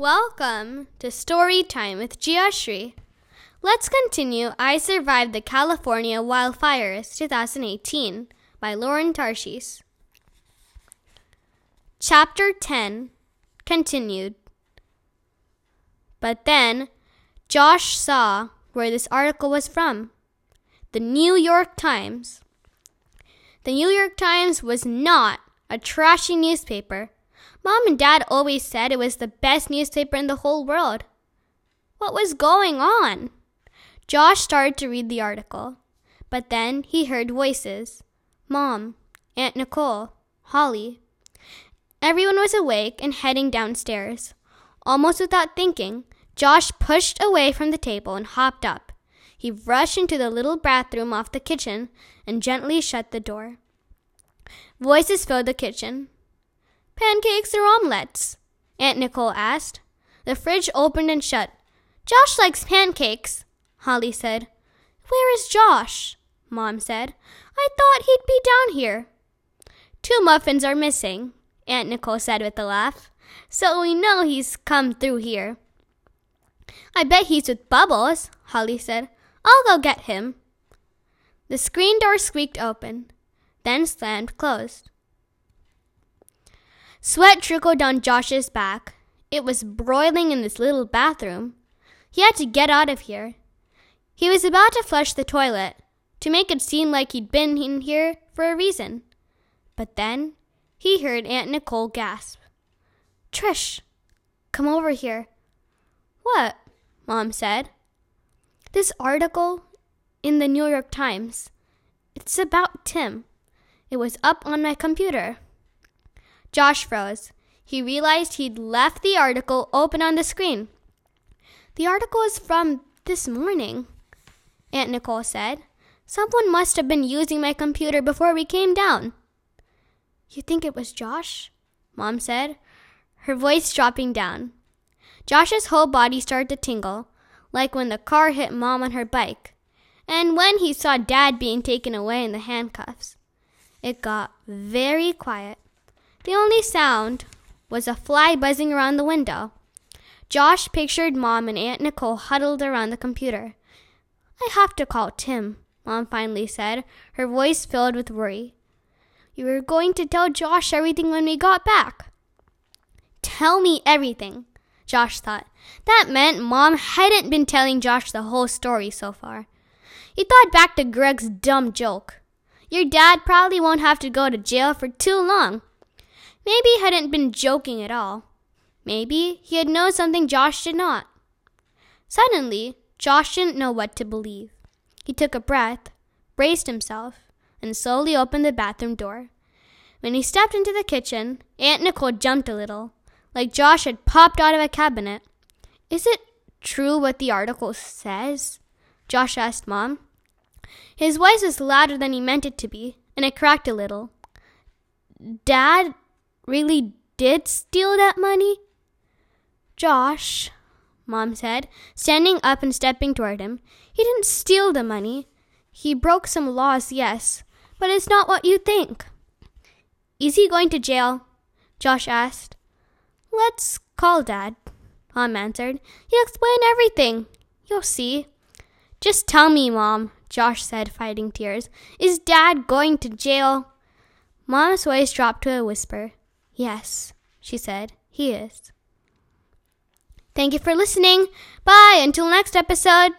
Welcome to Story Time with Geoshri. Let's continue I Survived the California Wildfires 2018 by Lauren Tarshis. Chapter 10 Continued. But then Josh saw where this article was from the New York Times. The New York Times was not a trashy newspaper. Mom and Dad always said it was the best newspaper in the whole world. What was going on? Josh started to read the article, but then he heard voices Mom, Aunt Nicole, Holly. Everyone was awake and heading downstairs. Almost without thinking, Josh pushed away from the table and hopped up. He rushed into the little bathroom off the kitchen and gently shut the door. Voices filled the kitchen. Pancakes or omelets? Aunt Nicole asked. The fridge opened and shut. Josh likes pancakes, Holly said. Where is Josh? Mom said. I thought he'd be down here. Two muffins are missing, Aunt Nicole said with a laugh. So we know he's come through here. I bet he's with Bubbles, Holly said. I'll go get him. The screen door squeaked open, then slammed closed. Sweat trickled down Josh's back. It was broiling in this little bathroom. He had to get out of here. He was about to flush the toilet to make it seem like he'd been in here for a reason. But then he heard Aunt Nicole gasp. Trish, come over here. What? Mom said. This article in the New York Times. It's about Tim. It was up on my computer. Josh froze. He realized he'd left the article open on the screen. The article is from this morning, Aunt Nicole said. Someone must have been using my computer before we came down. You think it was Josh? Mom said, her voice dropping down. Josh's whole body started to tingle, like when the car hit Mom on her bike, and when he saw Dad being taken away in the handcuffs. It got very quiet. The only sound was a fly buzzing around the window. Josh pictured Mom and Aunt Nicole huddled around the computer. I have to call Tim, Mom finally said, her voice filled with worry. You were going to tell Josh everything when we got back. Tell me everything, Josh thought. That meant Mom hadn't been telling Josh the whole story so far. He thought back to Greg's dumb joke. Your dad probably won't have to go to jail for too long. Maybe he hadn't been joking at all. Maybe he had known something Josh did not. Suddenly, Josh didn't know what to believe. He took a breath, braced himself, and slowly opened the bathroom door. When he stepped into the kitchen, Aunt Nicole jumped a little, like Josh had popped out of a cabinet. Is it true what the article says? Josh asked Mom. His voice was louder than he meant it to be, and it cracked a little. Dad really did steal that money? Josh, Mom said, standing up and stepping toward him. He didn't steal the money. He broke some laws, yes, but it's not what you think. Is he going to jail? Josh asked. Let's call Dad, Mom answered. He'll explain everything. You'll see. Just tell me, Mom, Josh said, fighting tears. Is Dad going to jail? Mom's voice dropped to a whisper. Yes, she said, he is. Thank you for listening. Bye. Until next episode.